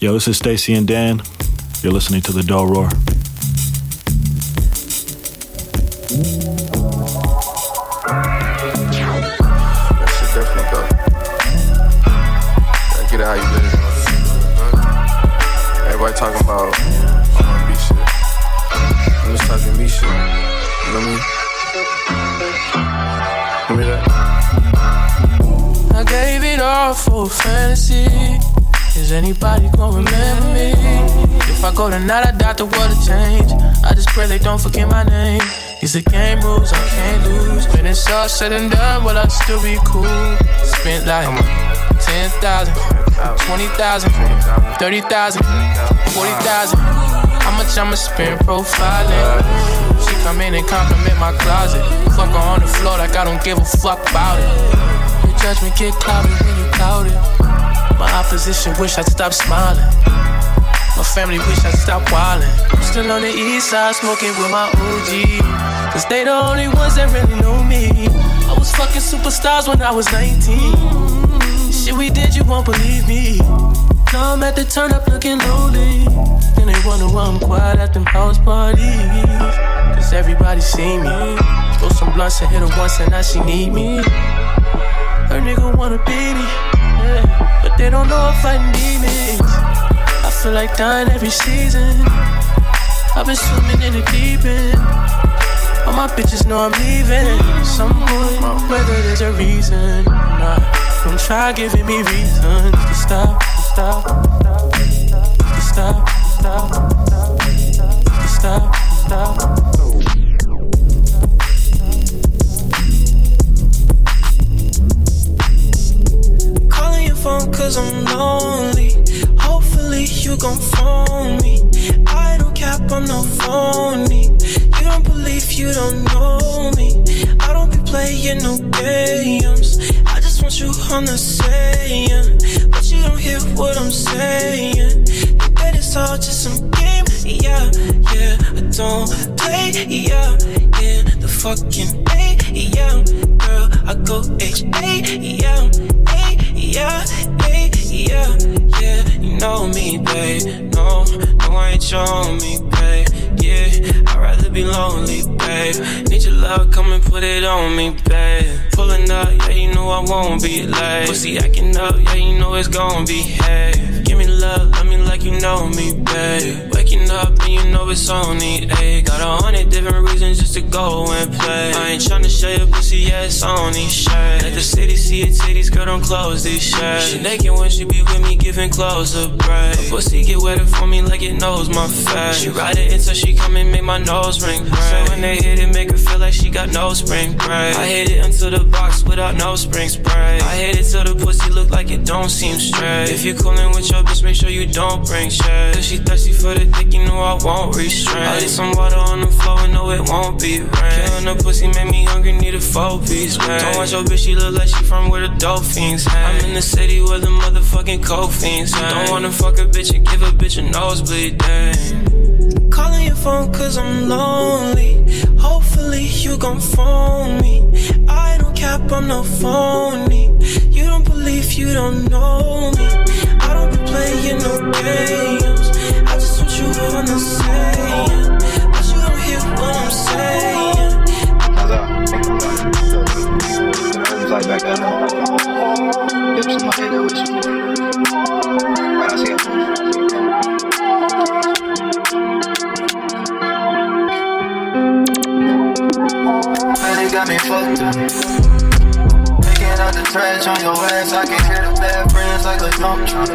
Yo, this is Stacy and Dan. You're listening to the Dull Roar. get it how you live. Everybody talking about R&B shit. I'm just talking me shit. You know me? Give me that. I gave it all for fantasy. Is anybody gonna remember me? If I go tonight, I doubt the world will change. I just pray they don't forget my name. These the game rules, I can't lose. When it's all said and done, will I still be cool? Spent like 10,000. 20,000, 30,000, 40,000. How much I'ma spend profiling? She come in and compliment my closet. Fuck her on the floor like I don't give a fuck about it. Your judgment get cloudy when you clouded. My opposition wish I'd stop smiling. My family wish I'd stop wildin'. I'm still on the east side smoking with my OG. Cause they the only ones that really know me. I was fucking superstars when I was 19 shit we did, you won't believe me. Now I'm at the turn up looking lonely. Then they wonder why I'm quiet at them house parties. Cause everybody see me. Throw some blunts and hit her once and now she need me. Her nigga wanna be me. But they don't know if I need me. I feel like dying every season. I've been swimming in the deep end. All my bitches know I'm leaving. Some point, whether there's a reason or not. Don't try giving me reasons to stop, to stop, to stop, to stop, to stop, to stop. Calling your phone cause I'm lonely. Hopefully you gon' phone me. I don't cap, I'm no phony. You don't believe you don't know me. I don't be playing no games I just want you on the saying, but you don't hear what I'm saying. Think that it's all just some game, yeah, yeah. I don't play, yeah, yeah. The fucking A, yeah, girl. I go H A, yeah, A, yeah, yeah, yeah. You know me, babe. No, no, I ain't showing me, babe. Yeah, I'd rather be lonely, babe. Need your love, come and put it on me, babe. Pulling up, yeah, you know I won't be late. Pussy acting up, yeah, you know it's gonna be hey. Give me love, love me like you know me, babe. Up and you know it's only eight. Got a hundred different reasons just to go and play. I ain't tryna show your pussy, yeah, it's only shade. Let the city see your titties, girl, don't close these shades. She naked when she be with me, giving clothes a break. Her pussy get wetter for me like it knows my face. She ride it until she come and make my nose ring break. So when they hit it, make her feel like she got no spring break. I hit it until the box without no spring spray. I hit it till the pussy look like it don't seem straight. If you coolin' with your bitch, make sure you don't bring shade. Cause she thirsty for the dick, you know I won't restrain. I leave some water on the floor and know it won't be rain. Killin' the pussy make me hungry, need a four piece, man. Don't watch your bitch, she look like she from where the dolphins hang. I'm in the city where the motherfucking cold fiends hang. Don't wanna fuck a bitch and give a bitch a nosebleed, dang. Calling your phone cause I'm lonely. Hopefully you gon' phone me. I don't cap, I'm no phony. You don't believe you don't know me. I don't be playing no games. You the same. But you don't hear what I'm saying. That? Like back then. Dips in my head, with you. I see it. Got me fucked up the trash on your ass. I can hear the bad friends like a dump truck.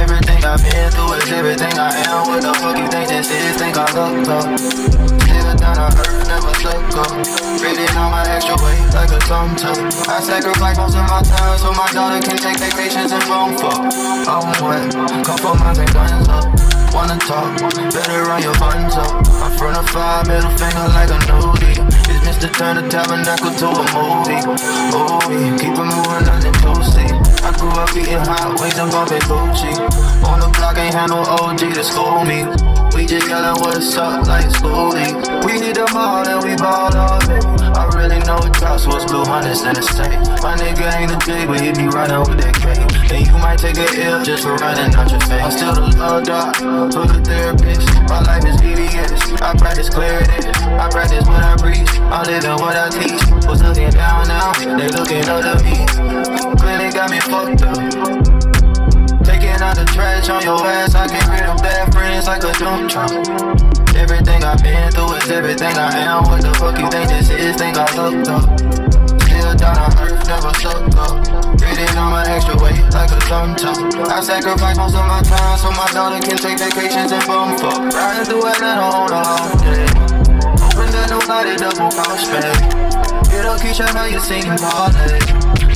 Everything I've been through is everything I am. What the fuck you think this is? Think I look up. Down on earth, never stuck up. Breathing on my extra weight like a tum. I sacrifice most of my time so my daughter can take vacations and phone fuck. I'm wet, couple months and guns up. Wanna talk, better run your buttons up. I'm front of five, middle finger like a nudie to turn the tabernacle to a movie. Ooh, keep it moving, nothing to see. I grew up eating hot wings and bumping Gucci. On the block, ain't had no OG to school me. We just yelling what's up like schooling. We need them all and we ball all, baby. I really know what drops was blue hunters in the state. My nigga ain't a J, but he be running with that K. And you might take a L just for running out your face. I'm still the love dog, who's the therapist. My life is VVS. I practice clarity. I practice when I preach. I'm living what I teach. Was looking down now, they looking up to me. Clearly got me fucked up. Taking out the trash on your ass, I get rid of bad friends like a dump truck. Everything I've been through is everything I am. What the fuck you think this is? Think I looked up. Still down on earth, never sucked up. Breathing on my extra weight like a thumb tuck. I sacrifice most of my time so my daughter can take vacations and bum fuck. Riding through Atlanta on a hot day. Hoping that nobody double cross me. Get up, Keisha, how you singing parlay?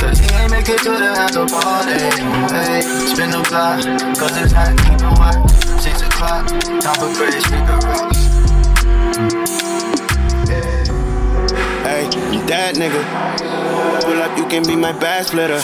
Cause he ain't make it to the after party. Hey, spin the block, cause it's hot, keep it hot six o'clock, time for credit, speaker rocks. Hey, you that nigga. Pull up, you can be my bad splitter.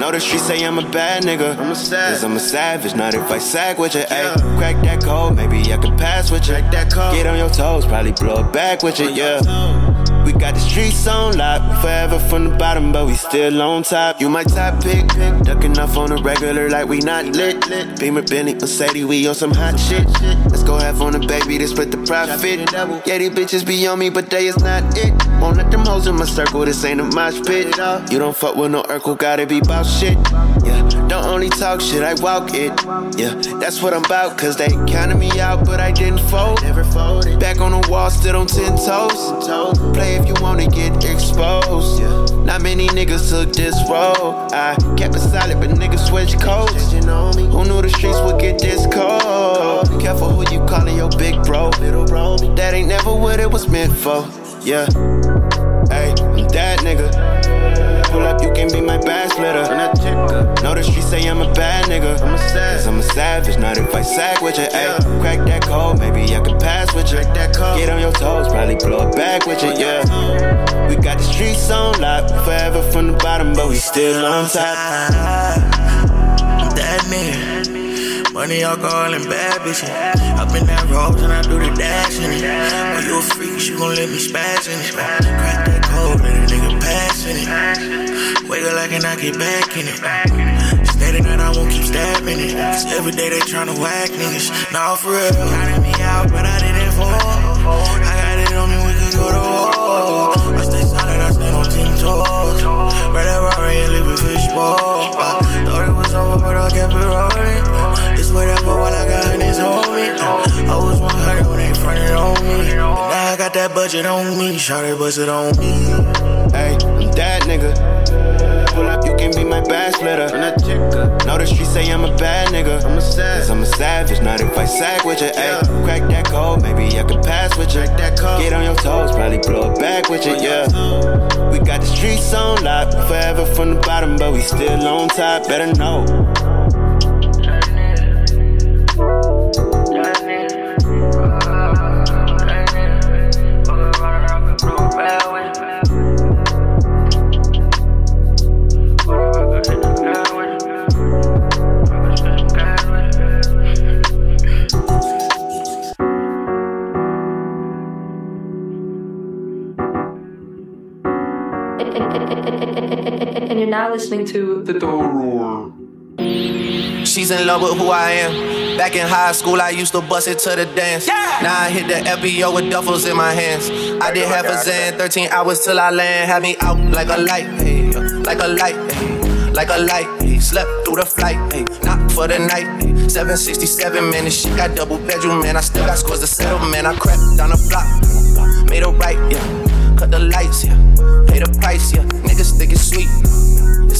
Know the streets say I'm a bad nigga. I'm a savage. Cause I'm a savage, not if I sag with you. Ayy, crack that code, maybe I can pass with you. Get on your toes, probably blow it back with you, yeah. We got the streets on lock. Forever from the bottom, but we still on top. You my top pick. Ducking off on the regular like we not lit. Beamer, Bentley, Mercedes, we on some hot shit. Let's go have on the baby to split the profit. Yeah, these bitches be on me, but they is not it. Won't let them hoes in my circle, this ain't a mosh pit. You don't fuck with no Urkel, gotta be bout shit. Yeah, don't only talk shit, I walk it. Yeah, that's what I'm about, cause they counted me out, but I didn't fold. Never folded. Back on the wall, still on 10 toes. Play if you wanna get exposed. Yeah. Not many niggas took this road. I kept it solid, but niggas switch codes. Who knew the streets would get this cold? Be careful who you calling your big bro. Little bro. That ain't never what it was meant for. Yeah. Hey, I'm that nigga pull up, you can be my bad splitter. Know the streets say I'm a bad nigga. I'm a Cause I'm a savage, not if I sack with you. Ayy, crack that code, maybe I can pass with you. Get on your toes, probably blow it back with you, yeah. We got the streets on lock, forever from the bottom, but we still on top. I'm That nigga. Money, alcohol, and bad bitches. Up in that road and I do the dash in it. When you a freak, you gon' let me spaz in it. Crack that in. Wake up like and I get back in it. Steady that I won't keep stabbing it. Cause every day they tryna whack niggas. Nah, for real. Counted me out, but I didn't fall. I got it on me, we could go to war. I stay solid, I stay on ten toes. Red Rari and live with fish over, but I kept it rolling whatever while I got this on me. I was 100 when they fronted on me. Now I got that budget on me. It, bust it on me. Hey, I'm that nigga. Pull up, you can be my bad splitter. Know the streets say I'm a bad nigga. I'm a savage. Cause I'm a savage, not if I sag with you. Ayy, crack that code, maybe I can pass with you. Get on your toes, probably blow it back with you, yeah. We got the streets on lock, forever from the bottom, but we still on top. Better know. Now listening to The Door She's in love with who I am. Back in high school, I used to bust it to the dance. Yeah. Now I hit the FBO with duffels in my hands. I did oh half a Zan, 13 hours till I land. Had me out like a light, hey, like a light, hey, like a light. Hey. Slept through the flight, hey, not for the night. Hey. 767, man, this shit got double bedroom, man. I still got scores to settle, man. I crept down the block, made a right, yeah. Cut the lights, yeah. Pay the price, yeah. Niggas think it's sweet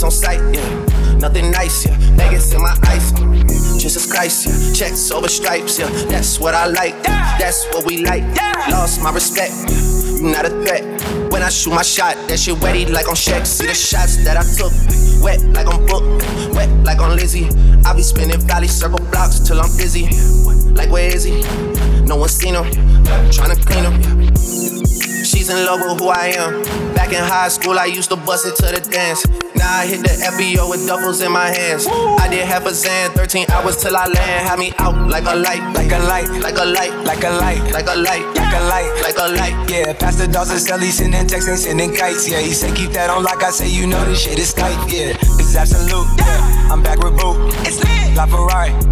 on sight, yeah. Nothing nice, yeah. Niggas in my eyes, ice. Jesus Christ, yeah. Checks over stripes, yeah. That's what I like. That's what we like. Lost my respect. Not a threat. When I shoot my shot, that shit wetty like on Shaq. See the shots that I took. Wet like on Book. Wet like on Lizzie. I be spinning valley circle blocks till I'm busy. Like where is he? No one seen him. Tryna clean him. She's in love with who I am. Back in high school, I used to bust it to the dance. Now I hit the FBO with duffels in my hands. I did half a Zan, 13 hours till I land. Had me out like a light, like a light, like a light, like a light, like a light, like a light, like a light. Yeah, Pastor Dawson Sally sending texts and sending kites. Yeah, he said keep that on like I say, you know this shit is tight. Yeah, it's absolute. Yeah, I'm back with Boo. It's lit. La Ferrari.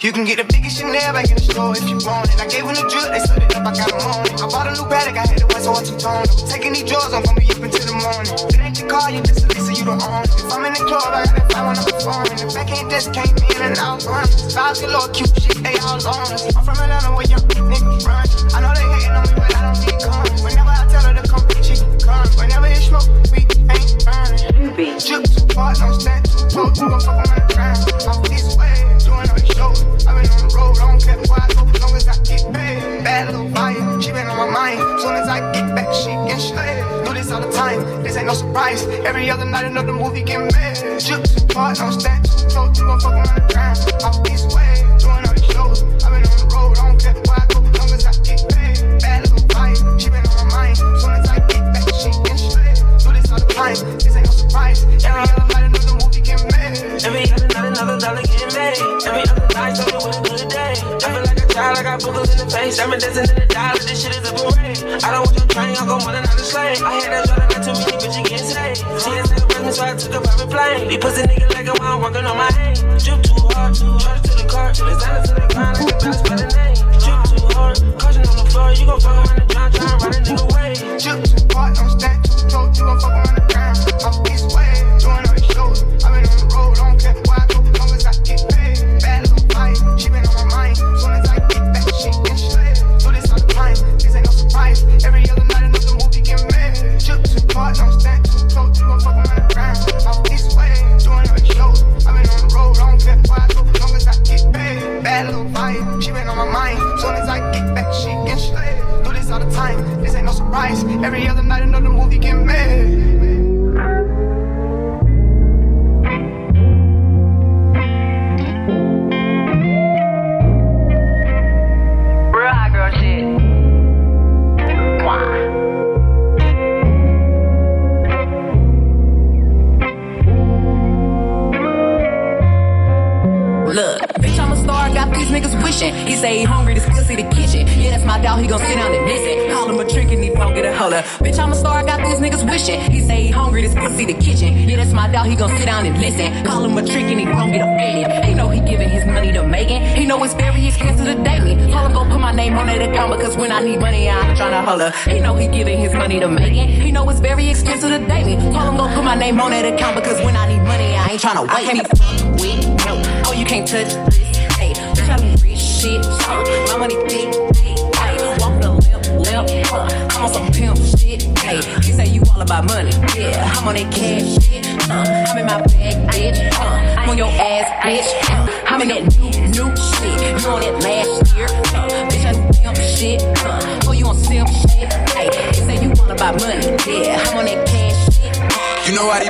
You can get the biggest Chanel back in the store if you want it. I gave them the drip, they stood it up, I got them on it. I bought a new Patek, I had to wear so I two-tone. Taking these drawers, I'm gonna be up until the morning. If it ain't the car, you just a Lisa, you don't own it. If I'm in the club, I got that fly when I'm performing. The back end just came in and out running. Styles galore, cute shit, they all on us. I'm from Atlanta where young niggas run. I know they hating on me, but I don't need coming. Whenever I tell her to come, she can come. Whenever it's smoke, we ain't burning. Drip too far, don't stand too close. You gon' fuck around the ground. I'm this way, on as. Bad little fire, she been on my mind. Soon as I get back, she get straight. Do this all the time, this ain't no surprise. Every other night, another movie get made. Far, don't stand too close. You gon' fuck around the ground. I'm this way, doing all these shows. I've been on the road, I don't care where I go, long as I get paid. Bad little This ain't no surprise. Every other night, another movie get made. Every other night, another dollar get made. Every other night, with a good day. I like a I got boogers in the face. In the dollar, this shit is a parade. I don't want your train, I'll go more than another slave. I had that not too you can't. She so I took a private plane. Pussy like I'm on my aim. Drip too hard, charge to the car, designer to the grind, I can bounce by the name. Hard, caution on the floor, you gon' fuck around the drown, try and run a nigga away. Drip too hard, don't stand too close, you gon' fuck around the ground. I'm way, doing all these shows. I've been on the road, I don't care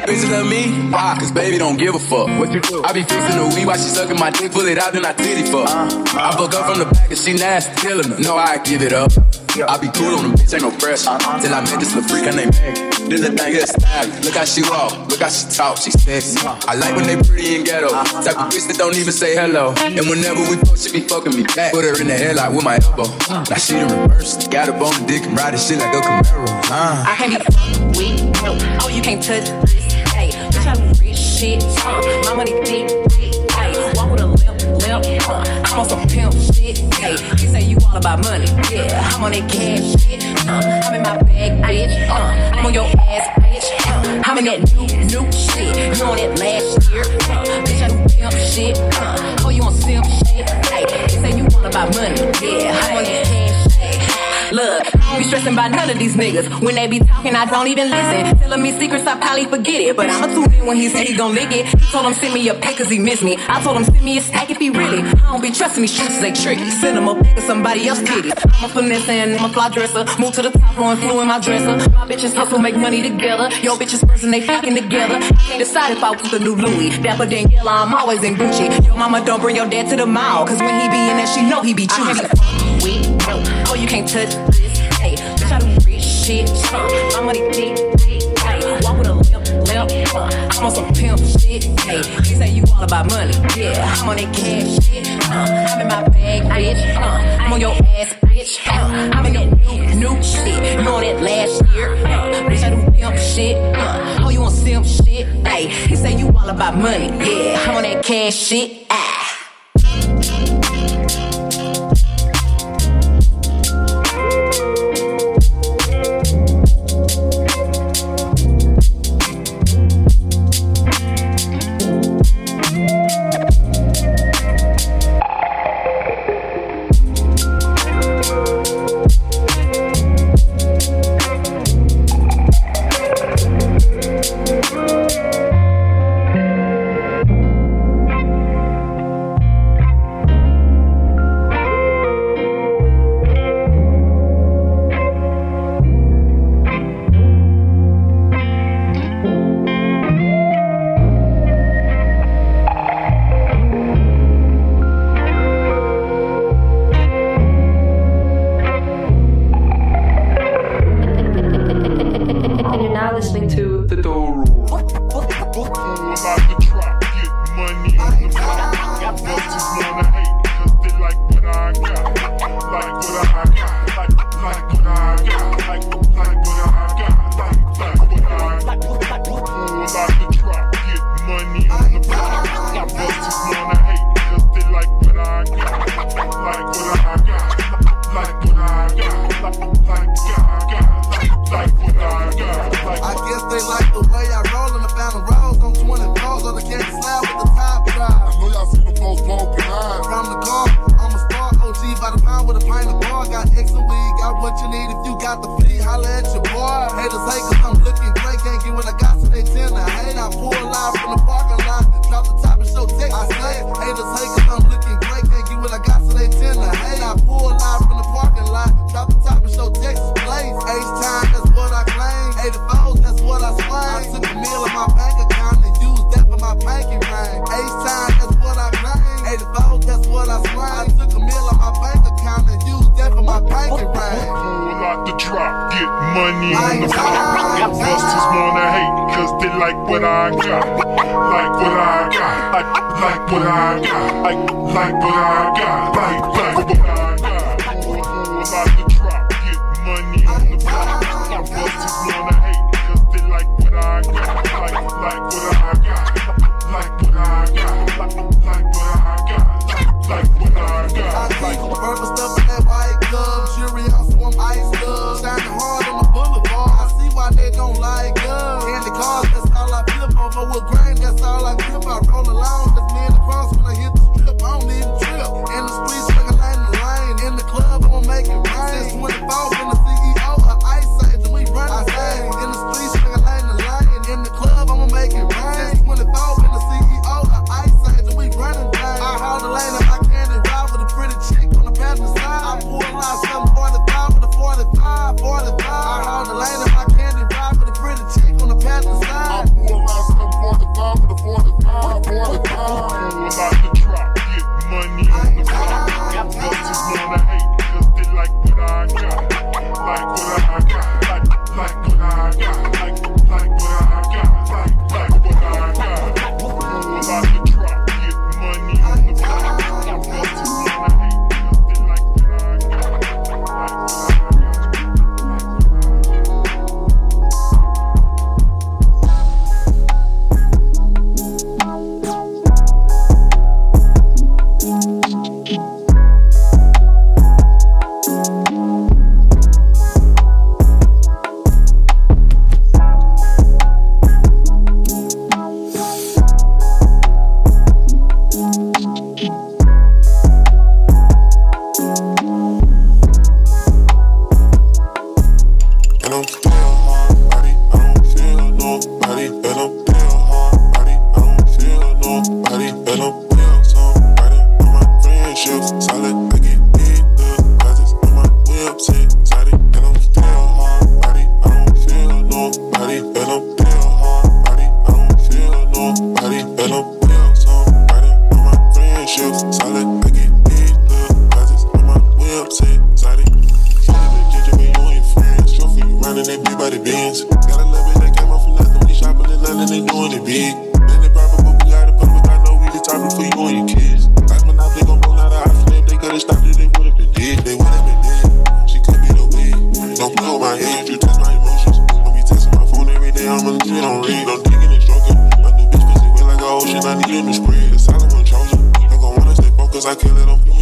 bitches love me? Why? Cause baby don't give a fuck. What you do? I be fixing the weed while she sucking my dick, pull it out, then I titty fuck. Uh-huh. I fuck up from the back and she nasty, killing her. No, I give it up. I be cool on them, bitch, ain't no pressure. Uh-huh. Till I met this little freak, her name Meg. This the thing is style. Look how she walk, look how she talk, she sexy. Uh-huh. I like when they pretty and ghetto. Type of bitch that don't even say hello. And whenever we fuck, she be fucking me back. Put her in the headlock with my elbow. Now she the reverse. Got a bone dick and ride this shit like a Camaro. Uh. I can't be fucked with, no. Oh, you can't touch this. Shit. Uh, my money thick. Hey, walk with a limp, limp. Uh, I'm on some pimp shit. Hey, you say you all about money. Yeah, I'm on that cash shit. Uh, I'm in my bag, bitch. Uh, I'm on your ass, bitch. Uh, I'm in that new, new shit. You on that last year. Uh, bitch, I do pimp shit. Uh, oh, you on simp shit. Hey, you say you all about money. Yeah, I'm on that cash. Look, I be stressing by none of these niggas. When they be talking, I don't even listen. Telling me secrets, I probably forget it. But I'ma tune in when he said he gon' lick it. He told him send me a pic cause he miss me. I told him send me a stack if he really. I don't be trusting these streets, they tricky. Send him a pic of somebody else titties. I'm a finesse and I'm a fly dresser. Move to the top, blowing flew in my dresser. My bitches hustle, make money together. Yo bitches person, they fucking together. I can't decide if I want the new Louis. Dapper Daniela, I'm always in Gucci. Yo mama, don't bring your dad to the mall. Cause when he be in there, she know he be choosy. With, oh, you can't touch this. Hey, bitch, I do rich shit. Uh, my money deep. Hey, walk with a limp, limp. I'm on some pimp shit. Hey, you say you all about money. Yeah, I'm on that cash shit. Uh, I'm in my bag, bitch. Uh, I'm on your ass, bitch. Uh, I'm in that new, new shit. You on that last year. Uh, bitch, I do pimp shit. Uh, oh, you on simp shit. Hey, he say you all about money. Yeah, I'm on that cash shit. You need if you got the fleet. Holla at your boy. Haters hate cause I'm looking great. Can't get what I got, so they tend hate. I pull live from the money on the block. Busters wanna hate, cause they like what I got. Like what I got. Like, like what I got. Like, like what I got. Like, like what I got. cause I kill it all.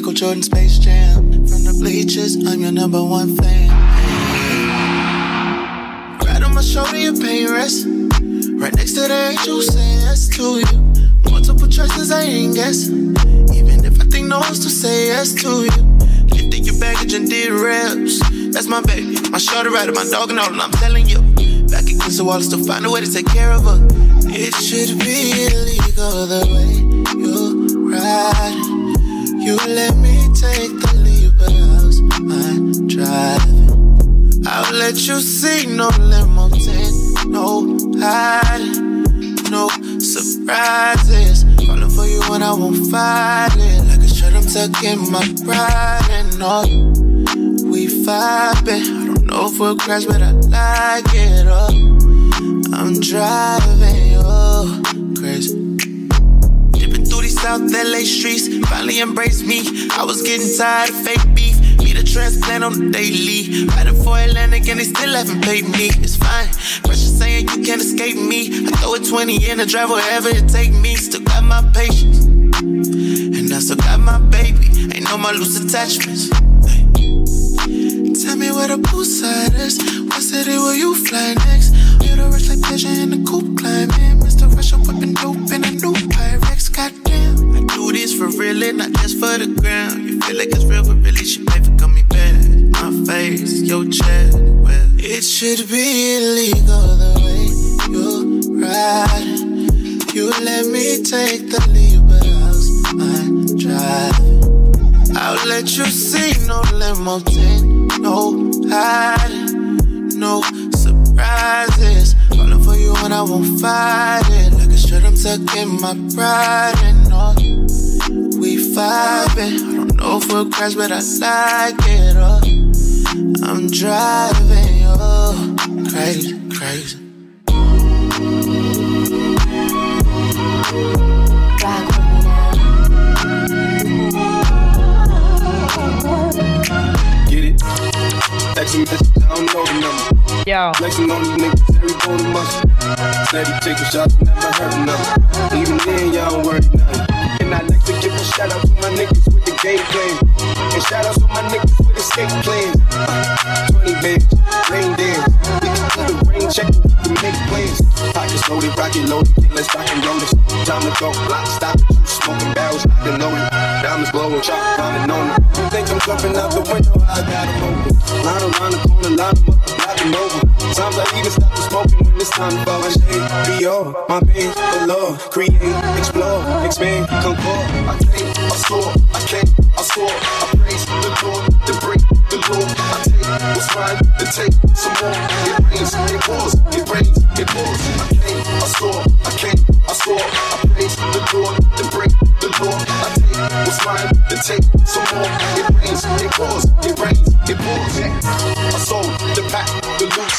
Michael Jordan Space Jam. From the bleachers, I'm your number one fan. Right on my shoulder, you're paying rest. Right next to the angel saying yes to you. Multiple choices, I ain't guess. Even if I think no one's to say yes to you. Lifted your baggage and did reps. That's my baby, my shoulder right my dog, and all and I'm telling you. Back against the wall, still find a way to take care of her. It should be illegal the way you ride. You let me take the lead, but how's my driving? I'll let you see no limo tent, no hiding, no surprises. Falling for you when I won't fight it. Like a shirt, I'm tucking my pride and all. We vibing. I don't know if we'll crash, but I like it. Oh, I'm driving. you crazy South LA streets, finally embraced me. I was getting tired of fake beef. Need a transplant on the daily. Riding for Atlantic and they still haven't paid me. It's fine. Pressure saying you can't escape me. I throw a 20 in the drive wherever it take me. Still got my patience. And I still got my baby. Ain't no my loose attachments. Tell me where the poolside is. What city will you fly next? You're the rich like pleasure in the coupe climbing. Mr. Russia whipping dope in a new Pyrex. Goddamn. I do this for real and not just for the ground. You feel like it's real, but really should pay for gummy bears. My face, your chest. Well, it should be illegal the way you ride. You let me take the lead, but how's my driving? I'll let you see no limo thing, no hiding, no surprises. Falling for you when I won't fight it. Like a shirt, I'm tucking my pride and. We vibing. I don't know if we'll crash, but I like it. Oh, I'm driving you crazy, crazy. Get it? Text I don't know the number. Yo. Flexing on these niggas, every bone and muscle. Steady taking shots, never hurt nothing. Even then, the game plan. And shout out to my niggas with escape plans. Uh, 20 bands, rain dance. The rain check, can make plans. Pockets loaded, rocket loaded, let's rock and this. Time to go, block, stop. Smoking barrels, can know it. Diamonds glowing, chop, climbing on it. You think I'm jumping out the window? I got got 'em open. Line around the corner, line 'em up, 'em over. Sometimes I even stop the smoking when it's time to fall. My shade, be all, my pain, below. Create, explore, expand, concord. I came, I saw, take some more. It rains, it pours, it rains, it pours. I came, I saw, I came, I saw. I praise the Lord, to break the law. I take what's mine, to take some more. It rains, it pours, it rains, it pours. I sold the pack, the loose,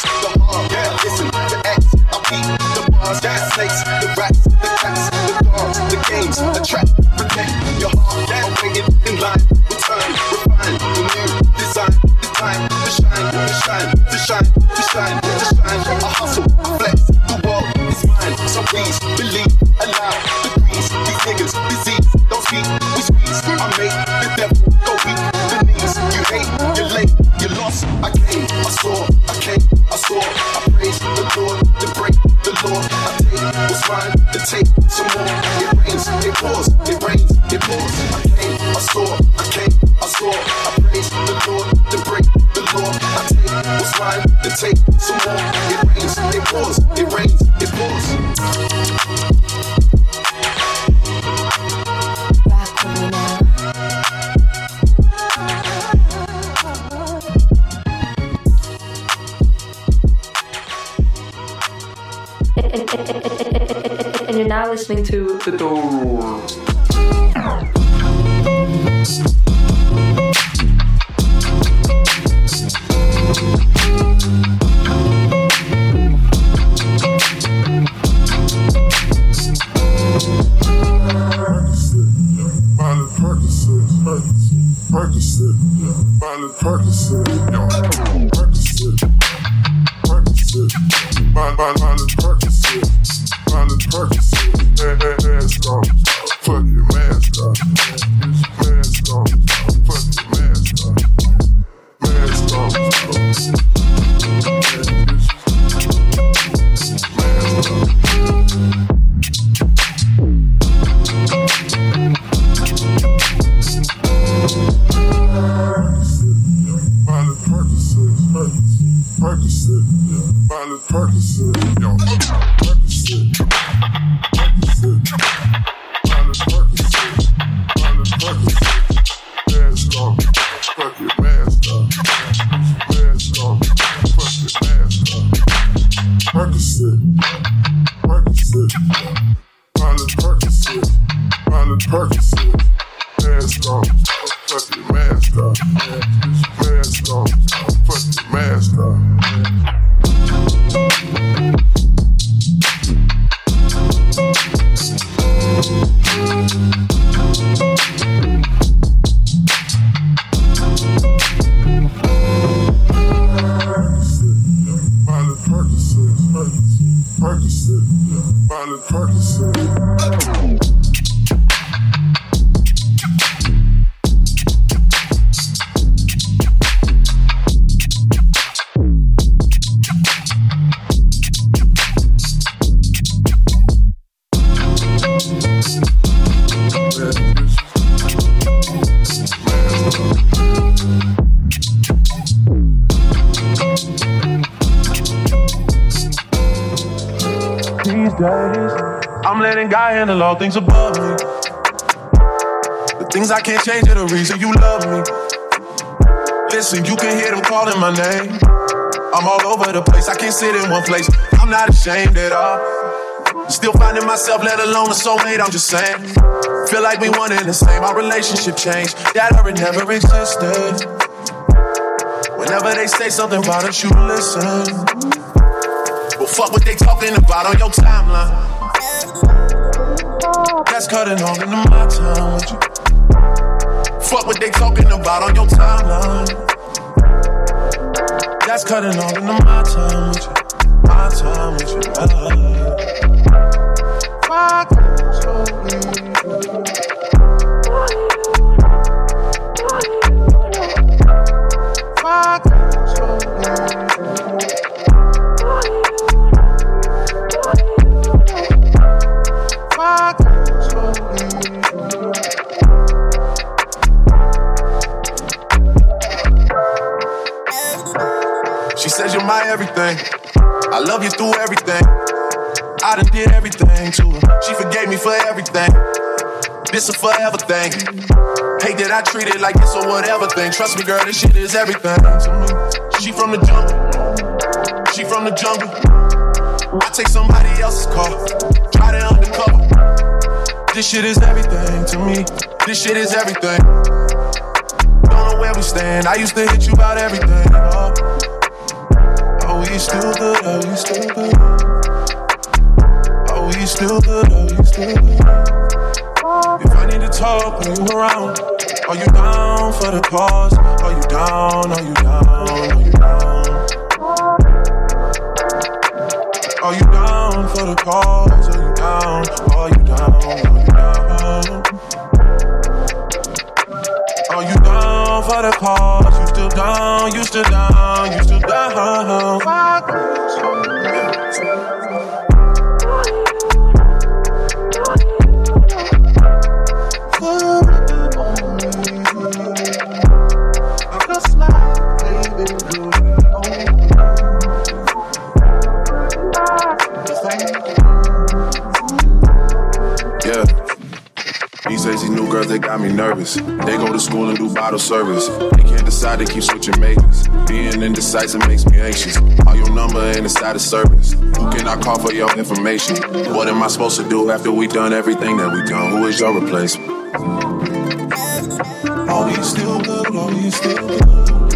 listening to The Door. All things above me. The things I can't change are the reason you love me. Listen, you can hear them calling my name. I'm all over the place, I can't sit in one place. I'm not ashamed at all. Still finding myself, let alone a soulmate, I'm just saying. Feel like we one and the same, our relationship changed. That it never existed. Whenever they say something about us, you listen. Well, fuck what they talking about on your timeline. That's cutting all into my time with you. Fuck what they talking about on your timeline. That's cutting all into my time with you. My time with you. Everything to her. She forgave me for everything. This a forever thing. Hate that I treat it like it's a whatever thing. Trust me, girl, this shit is everything. She from the jungle. She from the jungle. I take somebody else's car. Try to undercover. This shit is everything to me. This shit is everything. Don't know where we stand. I used to hit you about everything. Oh, oh we still good. Oh, we still good. We still good. Oh, we still good. If I need to talk when you around, are you down for the cause? Are you down? Are you down? Are you down? Are you down for the cause? Are you down? Are you down? Are you down? Are you down for the cause? You still down? You still down? You still down? Nervous. They go to school and do bottle service. They can't decide, to keep switching majors. Being indecisive makes me anxious. All your number ain't inside of service. Who can I call for your information? What am I supposed to do after we done everything that we done? Who is your replacement? Are we still good? Are we still good?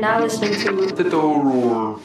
Now listening to The Dull Roar.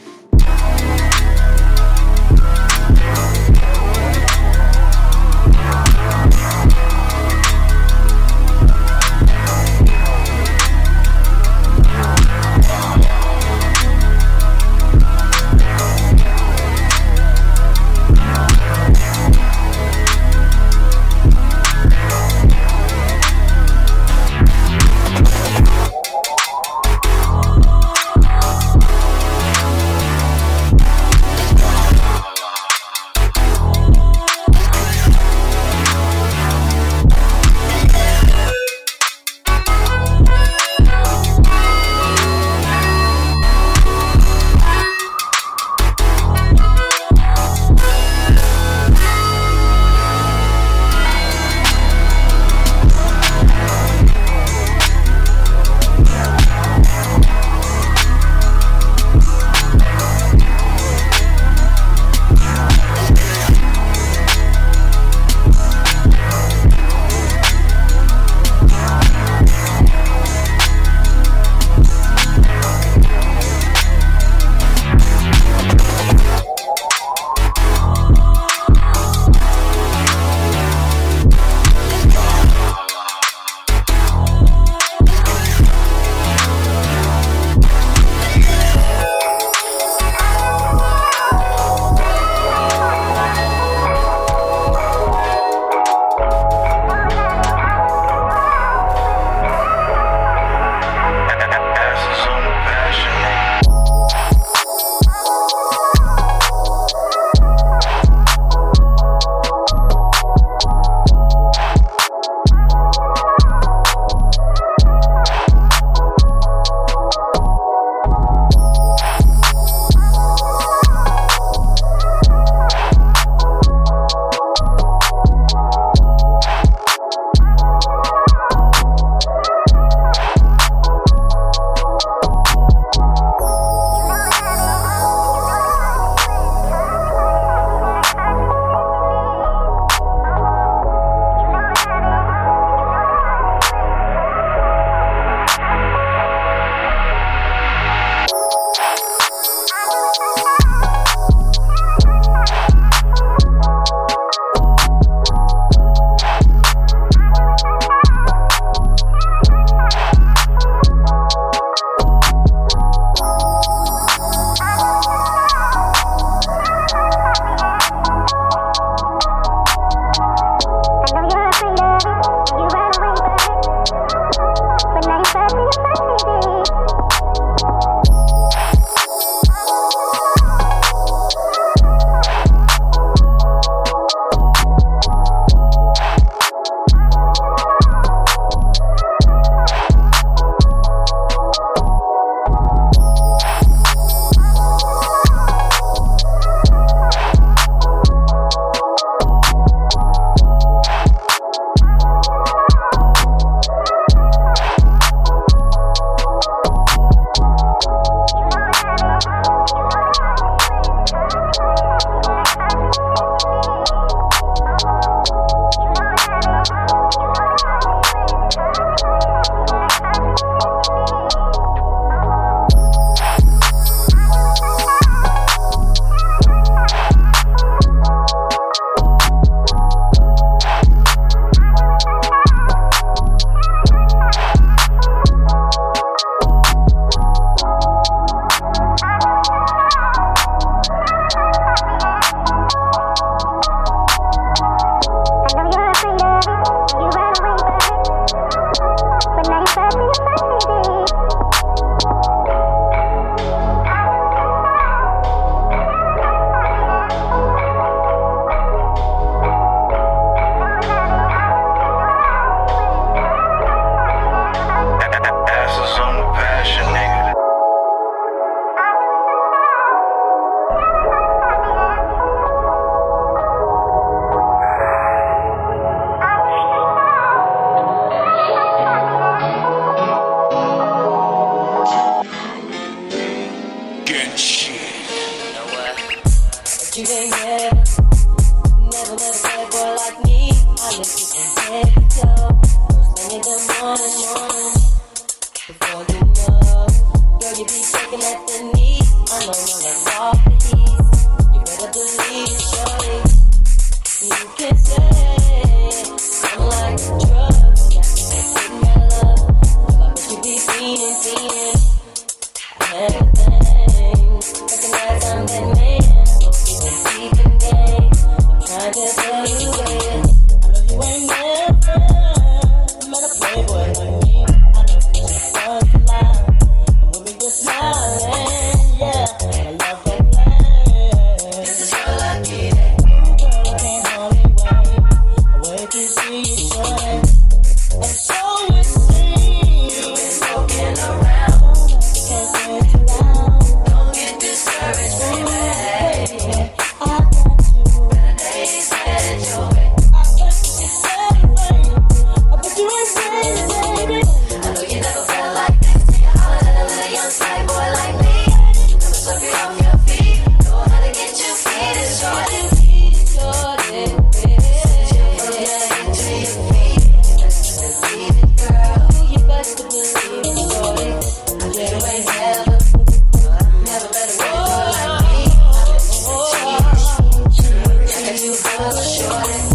And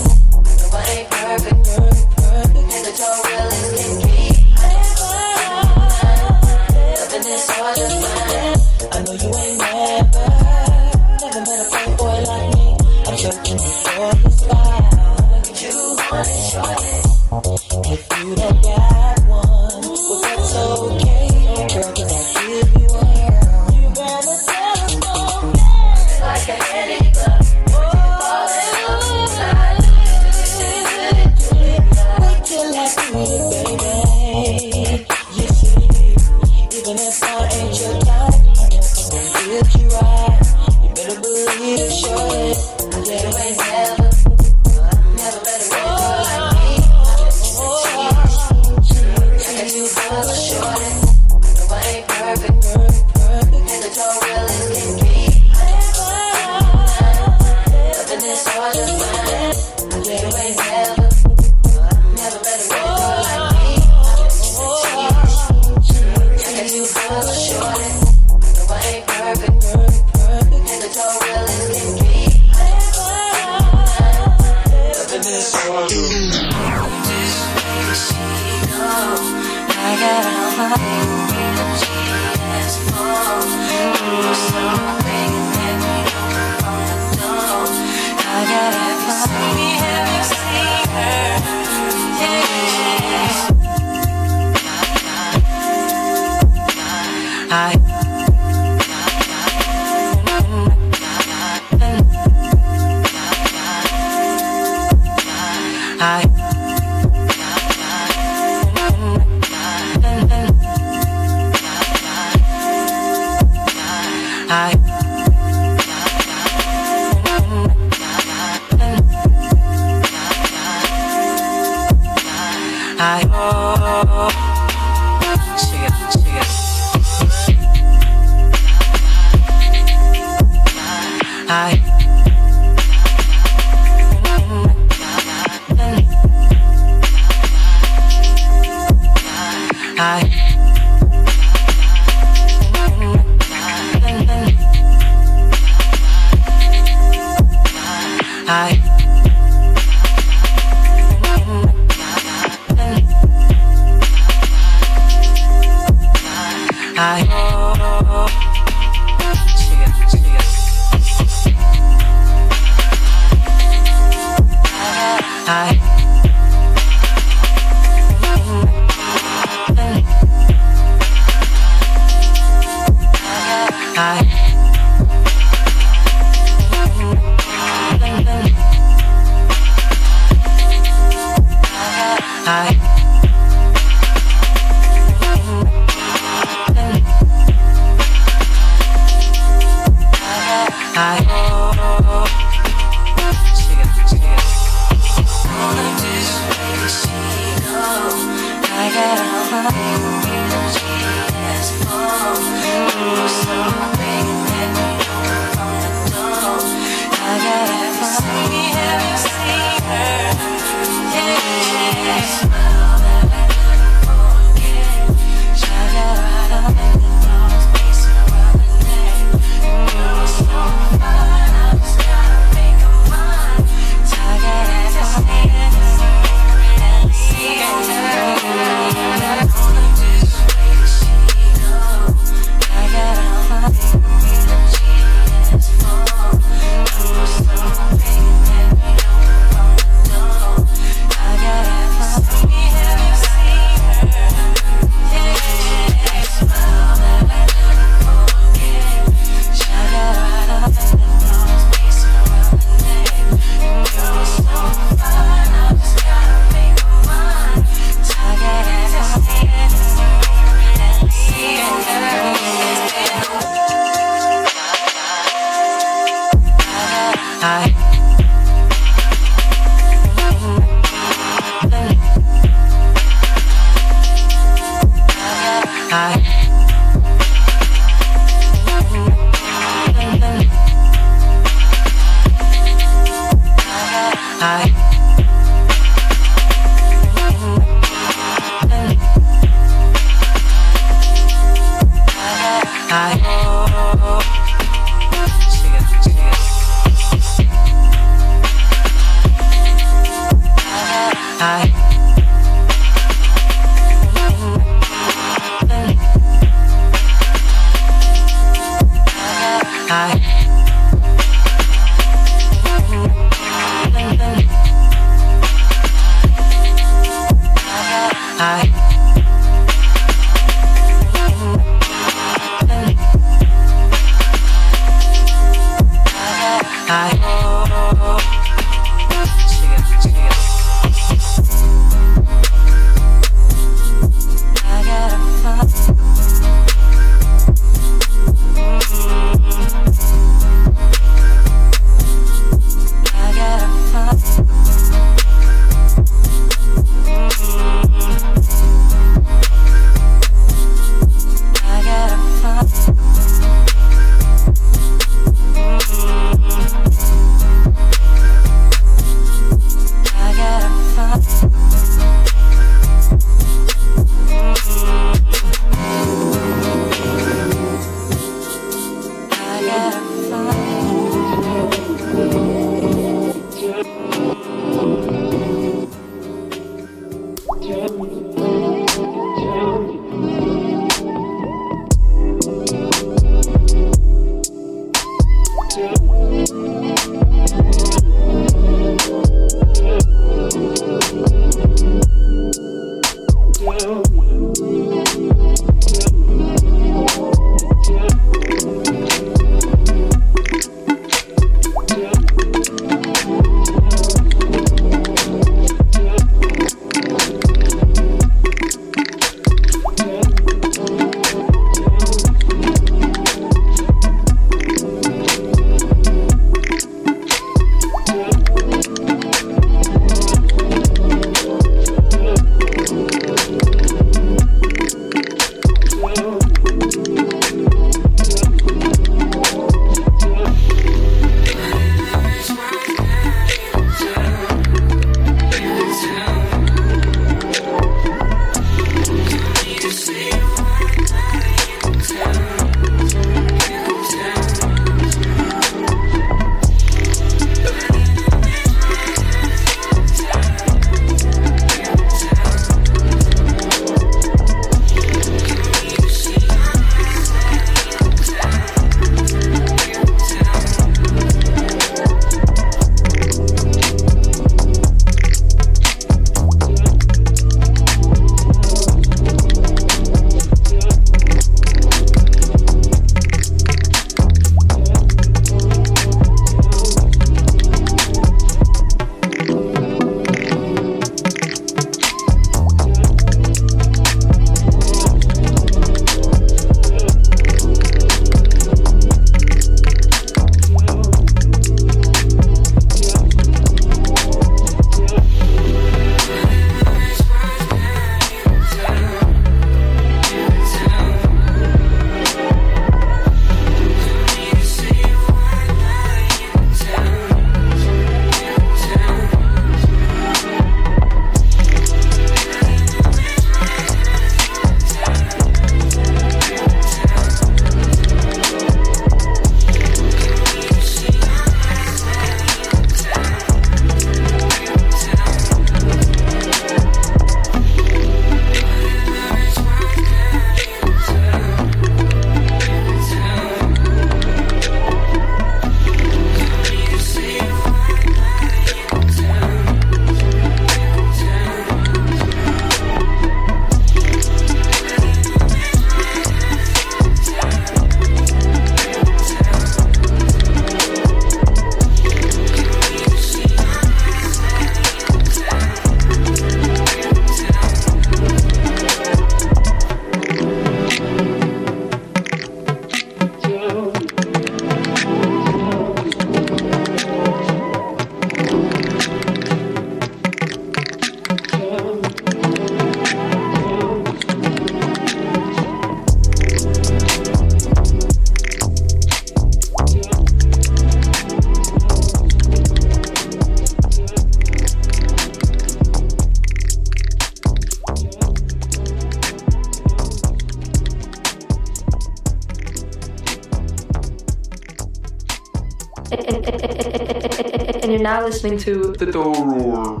And you're now listening to The Dull Roar